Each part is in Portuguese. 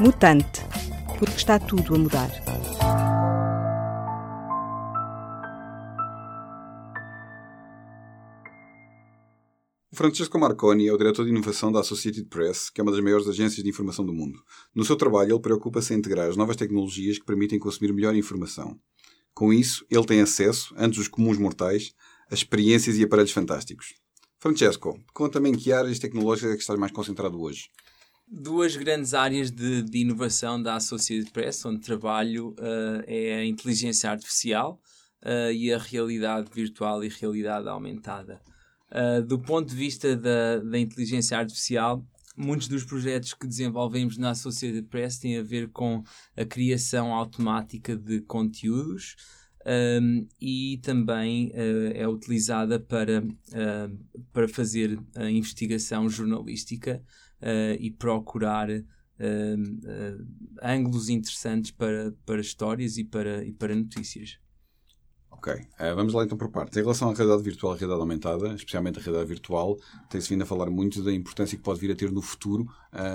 Mutante, porque está tudo a mudar. Francesco Marconi é o diretor de inovação da Associated Press, que é uma das maiores agências de informação do mundo. No seu trabalho, ele preocupa-se em integrar as novas tecnologias que permitem consumir melhor informação. Com isso, ele tem acesso, antes dos comuns mortais, experiências e aparelhos fantásticos. Francesco, conta-me em que áreas tecnológicas é que estás mais concentrado hoje? Duas grandes áreas de, de inovação da Associated Press, onde trabalho, uh, é a inteligência artificial uh, e a realidade virtual e realidade aumentada. Uh, do ponto de vista da, da inteligência artificial, muitos dos projetos que desenvolvemos na Associated Press têm a ver com a criação automática de conteúdos um, e também uh, é utilizada para, uh, para fazer a investigação jornalística uh, e procurar ângulos interessantes para, para histórias e para, e para notícias. Ok, vamos lá então por partes. Em relação à realidade virtual e à realidade aumentada, especialmente a realidade virtual, tem-se vindo a falar muito da importância que pode vir a ter no futuro,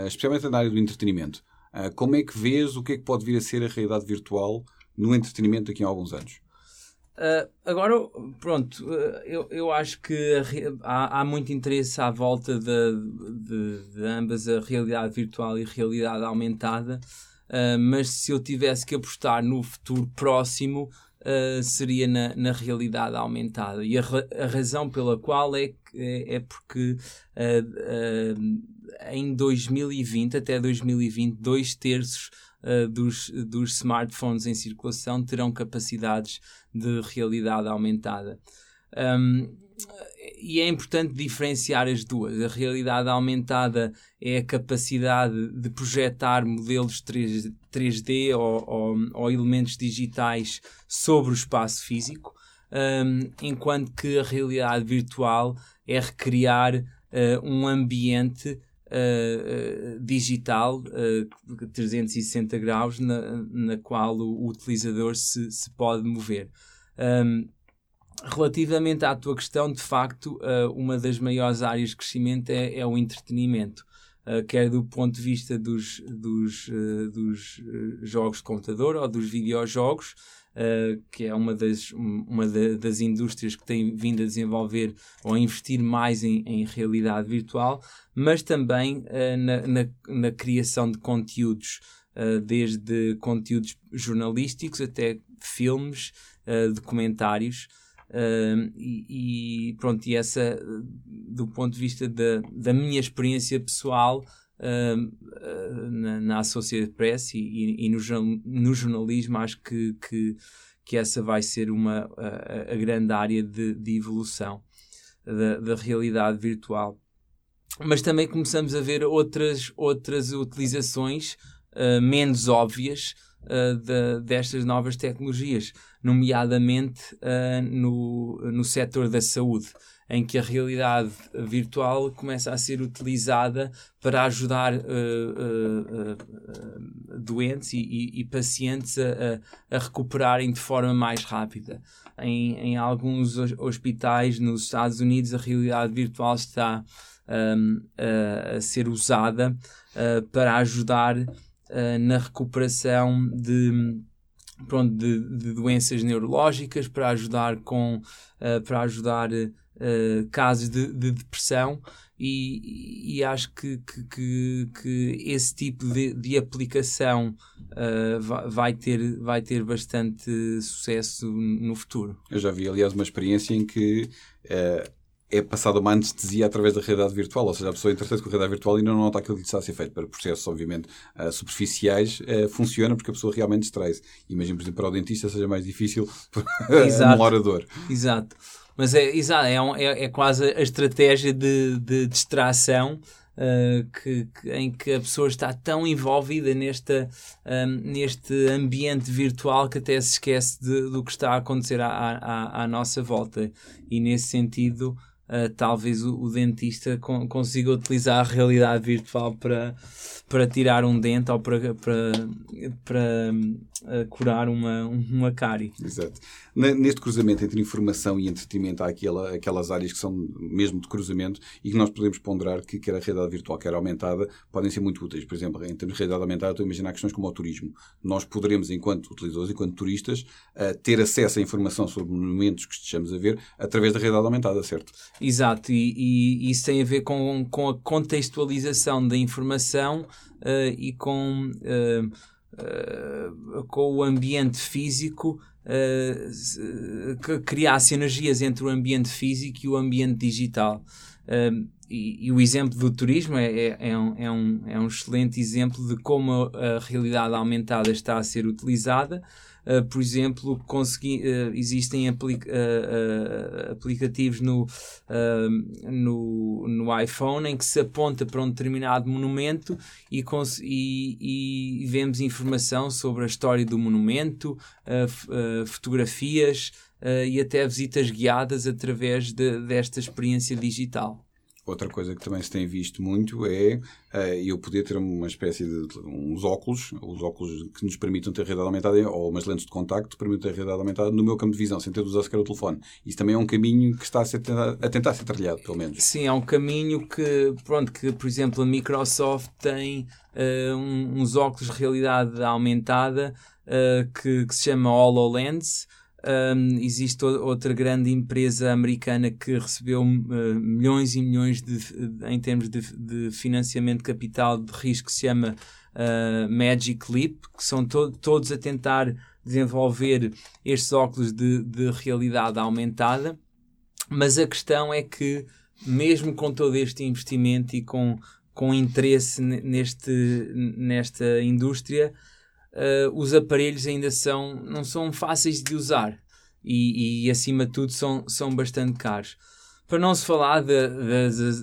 especialmente na área do entretenimento. Como é que vês o que é que pode vir a ser a realidade virtual no entretenimento daqui a alguns anos? agora, pronto, eu, eu acho que há, há muito interesse à volta de, de, de, ambas, a realidade virtual e a realidade aumentada, mas se eu tivesse que apostar no futuro próximo, uh, seria na, na realidade aumentada. E a, a razão pela qual é, é, é porque uh, uh, em 2020, até 2020, dois terços dos, dos smartphones em circulação terão capacidades de realidade aumentada. Um, e é importante diferenciar as duas. A realidade aumentada é a capacidade de projetar modelos 3, 3D ou, ou, ou, elementos digitais sobre o espaço físico, um, enquanto que a realidade virtual é recriar uh, um ambiente uh, uh, digital 360 graus na, na qual o, o utilizador se, se pode mover. Um, Relativamente à tua questão, de facto, uh, uma das maiores áreas de crescimento é, é o entretenimento. Quer do ponto de vista dos, dos, dos jogos de computador ou dos videojogos, que é uma das, uma das indústrias que tem vindo a desenvolver ou a investir mais em, em realidade virtual, mas também na, na, na, criação de conteúdos, desde conteúdos jornalísticos até filmes, documentários. Uh, e, e, pronto, e essa, do ponto de vista da, da minha experiência pessoal uh, na, na Associated Press e, e, e, no, no jornalismo, acho que, que, que essa vai ser uma, a, a grande área de, de evolução da, da realidade virtual. Mas também começamos a ver outras, outras utilizações uh, menos óbvias uh, de, destas novas tecnologias, nomeadamente uh, no, no setor da saúde, em que a realidade virtual começa a ser utilizada para ajudar uh, doentes e, e, e pacientes a, a, recuperarem de forma mais rápida. Em, em alguns hospitais nos Estados Unidos, a realidade virtual está um, a, a ser usada para ajudar uh, na recuperação de, pronto, de, de, doenças neurológicas, para ajudar com uh, para ajudar uh, casos de, de depressão e, e, acho que, que, que, que, esse tipo de, de aplicação uh, vai, ter, vai ter bastante sucesso no futuro. Eu já vi, aliás, uma experiência em que uh, é passada uma anestesia através da realidade virtual, ou seja, a pessoa interessa com a realidade virtual e não nota aquilo que está a ser feito. Para processos, obviamente, uh, superficiais, uh, funciona porque a pessoa realmente distrai-se. Imagino, por exemplo, para o dentista seja mais difícil um orador. Exato. Mas é, é, é, é, quase a estratégia de, de distração Uh, que, que, em que a pessoa está tão envolvida nesta, um, neste ambiente virtual que até se esquece de, do que está a acontecer à, à, à nossa volta. E nesse sentido, uh, talvez o, o dentista con consiga utilizar a realidade virtual para, para tirar um dente ou para, para, para uh, curar uma, uma cárie. Exato. Neste cruzamento entre informação e entretenimento, há aquela, aquelas áreas que são mesmo de cruzamento e que nós podemos ponderar que quer a realidade virtual, quer a aumentada, podem ser muito úteis. Por exemplo, em termos de realidade aumentada, estou a imaginar questões como o turismo. Nós poderemos, enquanto utilizadores, enquanto turistas, uh, ter acesso a informação sobre monumentos que estejamos a ver através da realidade aumentada, certo? Exato, e, e isso tem a ver com, com a contextualização da informação uh, e com, uh, uh, com o ambiente físico que criar sinergias entre o ambiente físico e o ambiente digital. E, o exemplo do turismo é, é, é, um, é, um, é um excelente exemplo de como a, a realidade aumentada está a ser utilizada. Uh, por exemplo, consegui, uh, existem aplica uh, aplicativos no, no, no iPhone em que se aponta para um determinado monumento e, e, e vemos informação sobre a história do monumento, fotografias e até visitas guiadas através de, desta experiência digital. Outra coisa que também se tem visto muito é uh, eu poder ter uma espécie de uns óculos, os óculos que nos permitam ter realidade aumentada ou umas lentes de contacto que permitam ter realidade aumentada no meu campo de visão, sem ter de usar sequer o telefone. Isso também é um caminho que está a, ser, a tentar ser trilhado, pelo menos. Sim, é um caminho que, pronto, que por exemplo a Microsoft tem uh, uns óculos de realidade aumentada uh, que, que se chama HoloLens um, existe outra grande empresa americana que recebeu uh, milhões e milhões de, de, em termos de, de, financiamento de capital de risco que se chama uh, Magic Leap, que são to todos a tentar desenvolver estes óculos de, de realidade aumentada. Mas a questão é que, mesmo com todo este investimento e com, com interesse neste, nesta indústria, uh, os aparelhos ainda são, não são fáceis de usar e, e acima de tudo, são, são bastante caros. Para não se falar de,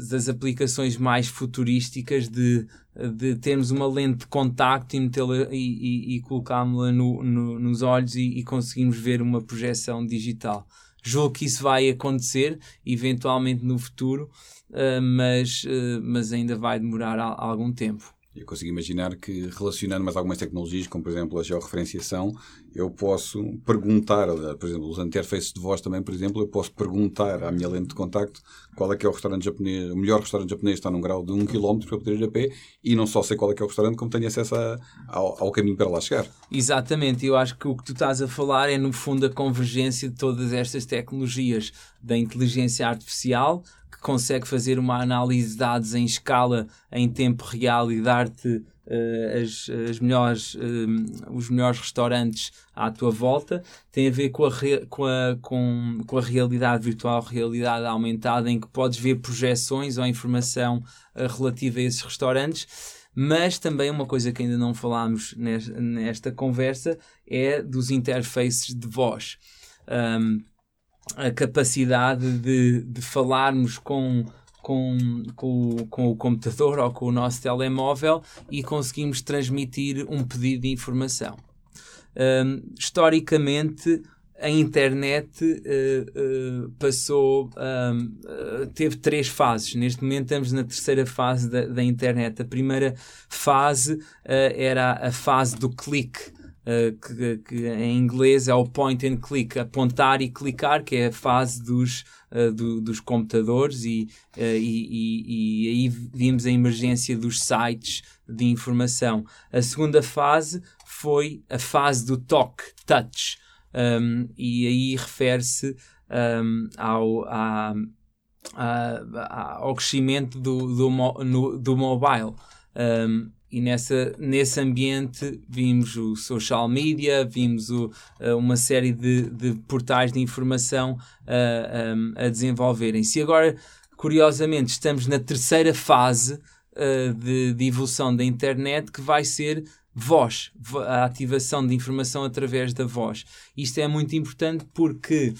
das, aplicações mais futurísticas de, de termos uma lente de contacto e, metê-la e, e, colocámos-la no, no, nos olhos e, e conseguirmos ver uma projeção digital. Julgo que isso vai acontecer eventualmente no futuro, uh, mas, uh, mas ainda vai demorar algum tempo. Eu consigo imaginar que, relacionando mais algumas tecnologias, como por exemplo a georreferenciação, eu posso perguntar, por exemplo, os interfaces de voz também, por exemplo, eu posso perguntar à minha lente de contacto qual é que é o restaurante japonês, o melhor restaurante japonês está num grau de 1 um km para poder ir a pé e não só sei qual é que é o restaurante, como tenho acesso a, ao, ao, caminho para lá chegar. Exatamente, eu acho que o que tu estás a falar é no fundo a convergência de todas estas tecnologias da inteligência artificial que consegue fazer uma análise de dados em escala, em tempo real e dar-te uh, as, as melhores, uh, os melhores restaurantes à tua volta. Tem a ver com a, com a, com, com a realidade virtual, realidade aumentada, em que podes ver projeções ou informação uh, relativa a esses restaurantes. Mas também uma coisa que ainda não falámos nesta, nesta conversa é dos interfaces de voz. Um, a capacidade de, de falarmos com, com, com, com, o computador ou com o nosso telemóvel e conseguimos transmitir um pedido de informação. Um, historicamente, a internet uh, uh, passou, um, uh, teve três fases. Neste momento estamos na terceira fase da, da internet. A primeira fase era a fase do clique. Uh, que, que, em inglês é o point and click, apontar e clicar, que é a fase dos, uh, do, dos computadores, e, uh, e, e, e, aí vimos a emergência dos sites de informação. A segunda fase foi a fase do toque, touch, um, e aí refere-se um, ao, a, a, ao crescimento do, do, no, do mobile. Um, e nessa, nesse ambiente vimos o social media, vimos o, eh, uma série de, de portais de informação a, eh, a, eh, a desenvolverem-se. E agora, curiosamente, estamos na terceira fase de, de evolução da internet que vai ser voz, a ativação de informação através da voz. Isto é muito importante porque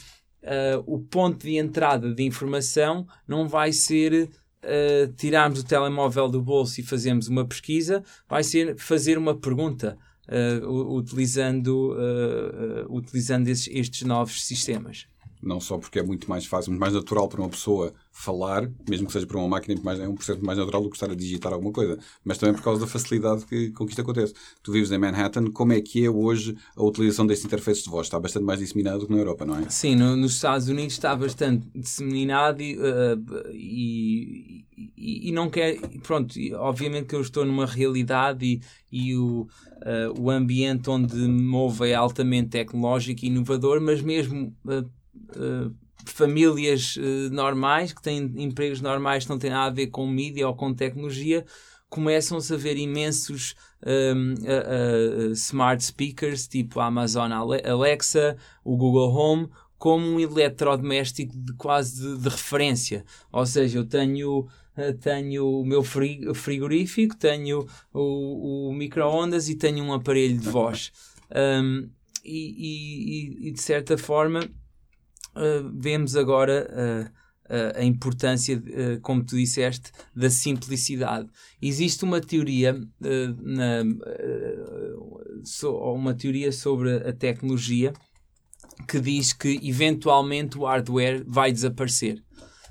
o ponto de entrada de informação não vai ser uh, tirarmos o telemóvel do bolso e fazermos uma pesquisa, vai ser fazer uma pergunta uh, utilizando, uh, utilizando esses, estes novos sistemas. Não só porque é muito mais fácil, muito mais natural para uma pessoa falar, mesmo que seja para uma máquina, é um processo mais natural do que estar a digitar alguma coisa, mas também por causa da facilidade que, com que isto acontece. Tu vives em Manhattan, como é que é hoje a utilização deste interface de voz? Está bastante mais disseminado do que na Europa, não é? Sim, no, nos Estados Unidos está bastante disseminado e, uh, e, e, e, não quer. Pronto, obviamente que eu estou numa realidade e, e o, uh, o ambiente onde me move é altamente tecnológico e inovador, mas mesmo. Uh, famílias uh, normais, que têm empregos normais que não têm nada a ver com mídia ou com tecnologia, começam-se a ver imensos um, uh, uh, smart speakers, tipo a Amazon Alexa, o Google Home, como um eletrodoméstico de quase de, de referência. Ou seja, eu tenho tenho o meu frigorífico, tenho o, o micro-ondas e tenho um aparelho de voz. Um, e, e, e, de certa forma uh, vemos agora uh, a importância, como tu disseste, da simplicidade. Existe uma teoria, na, so, uma teoria sobre a tecnologia que diz que eventualmente o hardware vai desaparecer.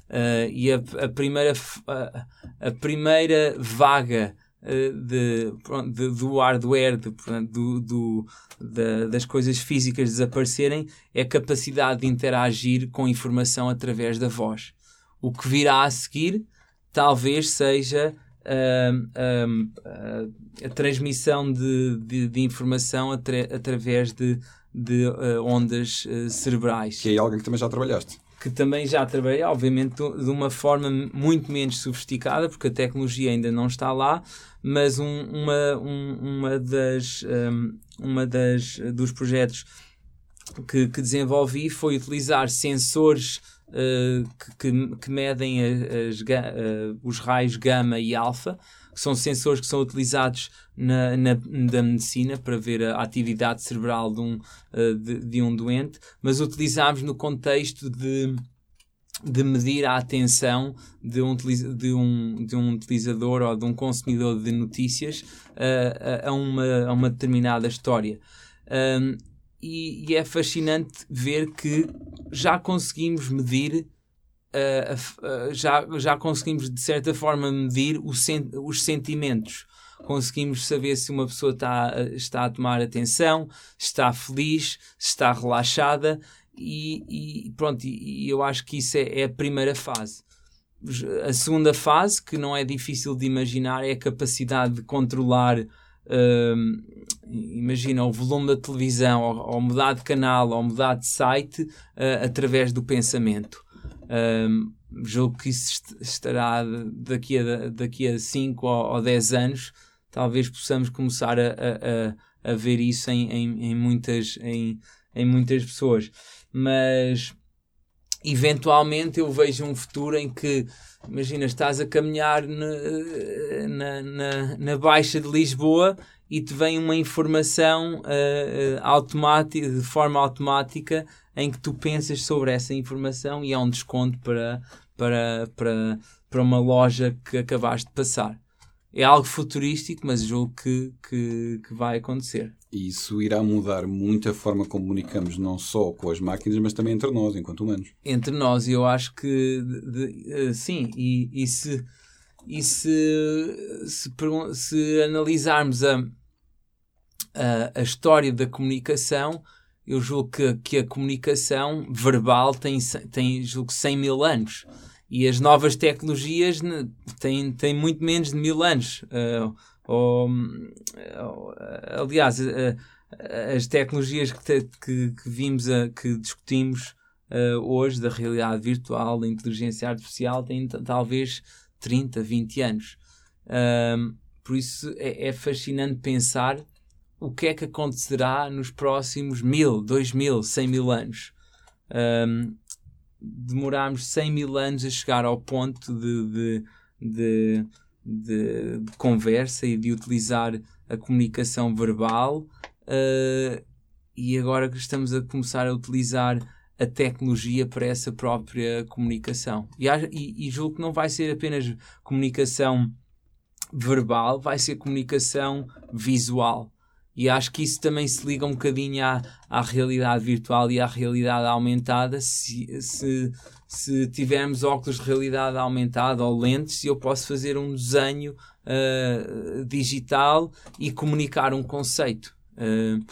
Uh, e a, a primeira, a, a, primeira vaga uh, de, de, do hardware, de, do, do, da, das coisas físicas desaparecerem, é a capacidade de interagir com informação através da voz. O que virá a seguir talvez seja uh, a transmissão de, de, de informação atra, através de, de ondas cerebrais. Que é algo que também já trabalhaste que também já trabalhei, obviamente, de uma forma muito menos sofisticada, porque a tecnologia ainda não está lá, mas um, uma, um, uma das, um, uma das dos projetos que, que desenvolvi foi utilizar sensores uh, que, que, medem as, uh, os raios gama e alfa, que são sensores que são utilizados na, na, da medicina para ver a atividade cerebral de um, uh, de, de, um doente, mas utilizámos no contexto de, de medir a atenção de um, de, um, de um utilizador ou de um consumidor de notícias uh, a, uma, a uma determinada história. Um, e, e, é fascinante ver que já conseguimos medir uh, uh, já, já conseguimos de certa forma medir sen os sentimentos conseguimos saber se uma pessoa está, está a tomar atenção, está feliz, está relaxada e, e pronto, e, e, eu acho que isso é, é, a primeira fase. A segunda fase, que não é difícil de imaginar, é a capacidade de controlar, uh, imagina, o volume da televisão, ou, ou, mudar de canal, ou mudar de site, uh, através do pensamento. Um, julgo que isso estará daqui a, daqui a 5 ou 10 anos talvez possamos começar a, a, a ver isso em, em, em, muitas, em, em muitas pessoas. Mas eventualmente eu vejo um futuro em que, imagina, estás a caminhar na, na, na, na Baixa de Lisboa e te vem uma informação uh, uh, automática, de forma automática em que tu pensas sobre essa informação e há um desconto para, para, para, para uma loja que acabaste de passar é algo futurístico, mas julgo que, que, que, vai acontecer. E isso irá mudar muito a forma como comunicamos, não só com as máquinas, mas também entre nós, enquanto humanos. Entre nós, eu acho que de, de, uh, sim, e, e, se, e se, se, se analisarmos a, a, a, história da comunicação, eu julgo que, que a comunicação verbal tem, tem julgo, 100 mil anos e as novas tecnologias têm, têm muito menos de mil anos. Uh, ou, uh, aliás, uh, as tecnologias que, te, que, que, vimos, a, que discutimos hoje, da realidade virtual, da inteligência artificial, têm talvez 30, 20 anos. por isso é, é, fascinante pensar o que é que acontecerá nos próximos mil, dois mil, cem mil anos. Um, demorámos 100 mil anos a chegar ao ponto de, de, de, de, conversa e de utilizar a comunicação verbal uh, e agora que estamos a começar a utilizar a tecnologia para essa própria comunicação. E, e, e julgo que não vai ser apenas comunicação verbal, vai ser comunicação visual. E acho que isso também se liga um bocadinho à, à realidade virtual e à realidade aumentada. Se, se, se tivermos óculos de realidade aumentada ou lentes, eu posso fazer um desenho uh, digital e comunicar um conceito. Uh,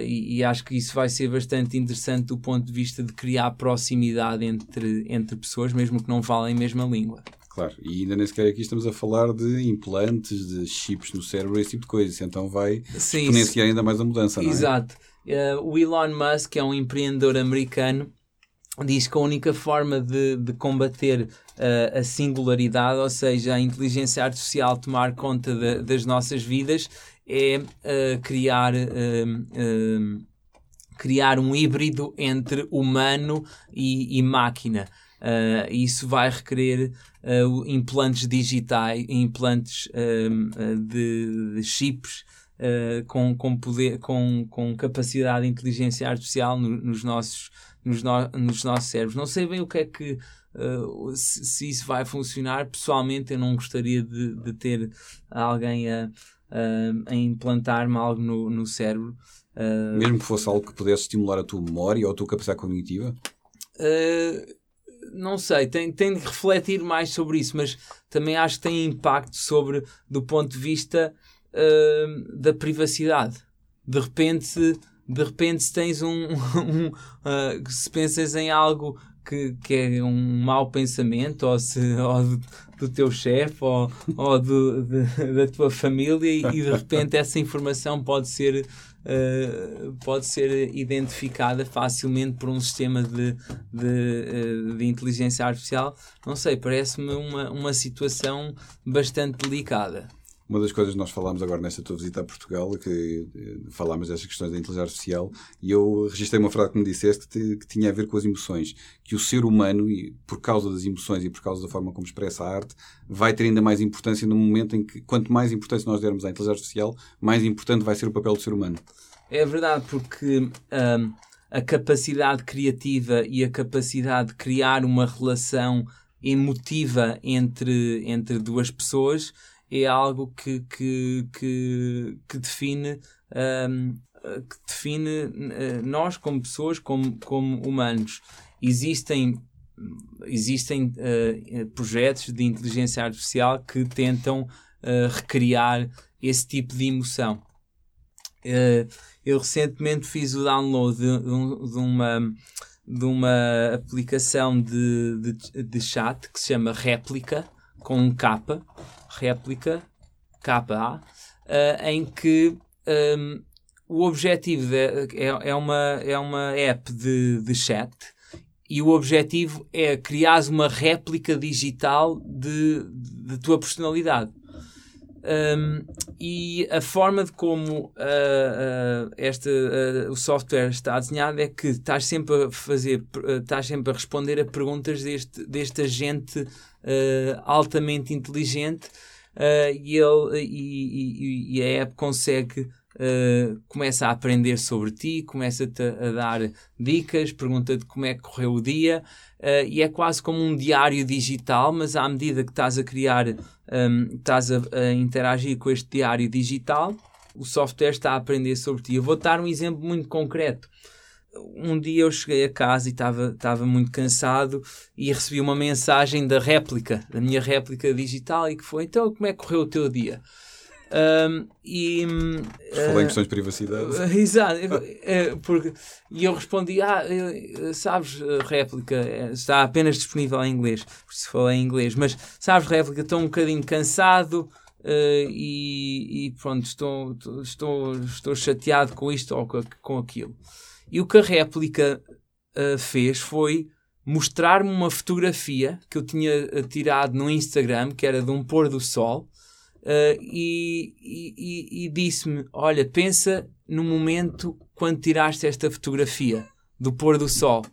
e, e, acho que isso vai ser bastante interessante do ponto de vista de criar proximidade entre, entre pessoas, mesmo que não falem a mesma língua. Claro, e ainda nem sequer aqui estamos a falar de implantes, de chips no cérebro, esse tipo de coisas. Então vai Sim, exponenciar ainda mais a mudança, não é? Exato. Uh, o Elon Musk, é um empreendedor americano, diz que a única forma de, de combater uh, a singularidade, ou seja, a inteligência artificial tomar conta de, das nossas vidas, é uh, criar. criar um híbrido entre humano e, e máquina. Uh, isso vai requerer uh, implantes digitais, implantes uh, de, de, chips com, com, poder, com, com capacidade de inteligência artificial no, nos, nossos, nos, no, nos nossos cérebros. Não sei bem o que é que se, se, isso vai funcionar. Pessoalmente, eu não gostaria de, de ter alguém a, a, a implantar-me algo no, no cérebro. Mesmo que fosse algo que pudesse estimular a tua memória ou a tua capacidade cognitiva? Uh, não sei, tem, tem de refletir mais sobre isso, mas também acho que tem impacto sobre, do ponto de vista uh, da privacidade. De repente, de repente se tens um, um uh, se pensas em algo que, que é um mau pensamento, ou, se, ou do, do teu chefe, ou, ou do, de, da tua família, e de repente essa informação pode ser uh, pode ser identificada facilmente por um sistema de, de, uh, de inteligência artificial. Não sei, parece-me uma, uma situação bastante delicada. Uma das coisas que nós falámos agora nesta tua visita a Portugal, que eh, falámos destas questões da inteligência artificial, e eu registrei uma frase que me disseste que, que, tinha a ver com as emoções. Que o ser humano, e por causa das emoções e por causa da forma como expressa a arte, vai ter ainda mais importância no momento em que, quanto mais importância nós dermos à inteligência artificial, mais importante vai ser o papel do ser humano. É verdade, porque um, a capacidade criativa e a capacidade de criar uma relação emotiva entre, entre duas pessoas é algo que, que, que, que define, um, que define uh, nós como pessoas, como, como humanos. Existem, existem uh, projetos de inteligência artificial que tentam uh, recriar esse tipo de emoção. eu recentemente fiz o download de, de, uma de uma aplicação de, de, de, chat que se chama Réplica, com um K, réplica, KA, uh, em que um, o objetivo é, é, uma, é uma app de, de chat e o objetivo é criar uma réplica digital de, de tua personalidade. Um, e a forma de como uh, uh, este, uh, o software está desenhado é que estás sempre a fazer, estás sempre a responder a perguntas deste, deste agente altamente inteligente e, ele, e, e, e, a app consegue, uh, começa a aprender sobre ti, começa-te a, a, dar dicas, pergunta-te como é que correu o dia uh, e é quase como um diário digital, mas à medida que estás a criar, um, estás a, a interagir com este diário digital, o software está a aprender sobre ti. Eu vou dar um exemplo muito concreto um dia eu cheguei a casa e estava muito cansado e recebi uma mensagem da réplica, da minha réplica digital, e que foi: Então, como é que correu o teu dia? Um, e, Falei em questões de privacidade. Exato. porque, e eu respondi: Ah, sabes, réplica está apenas disponível em inglês, por se falei em inglês, mas sabes, réplica, estou um bocadinho cansado. Uh, e, e, pronto, estou, estou, estou chateado com isto ou com, com aquilo. E o que a réplica uh, fez foi mostrar-me uma fotografia que eu tinha eh, tirado no Instagram, que era de um pôr do sol, uh, e, e, e disse-me: Olha, pensa no momento quando tiraste esta fotografia do pôr do sol.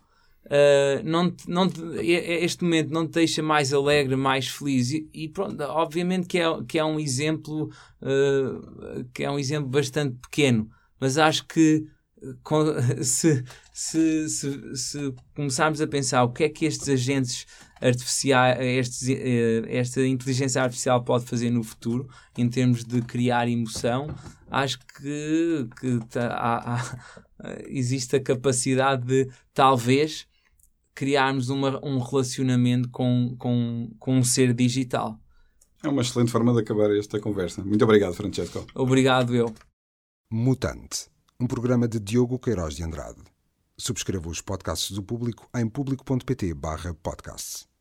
Uh, não, não, este momento não te deixa mais alegre, mais feliz e, e pronto, obviamente que é, que é um exemplo uh, que é um exemplo bastante pequeno, mas acho que se, se, se, se, começarmos a pensar o que é que estes agentes artificiais, estes, eh, esta inteligência artificial pode fazer no futuro, em termos de criar emoção, acho que, que tá, há, há, existe a capacidade de talvez criarmos uma, um relacionamento com, com, com um ser digital. É uma excelente forma de acabar esta conversa. Muito obrigado, Francesco. Obrigado, eu. Mutante, um programa de Diogo Queiroz de Andrade. Subscreva os podcasts do Público em público.pt/podcasts.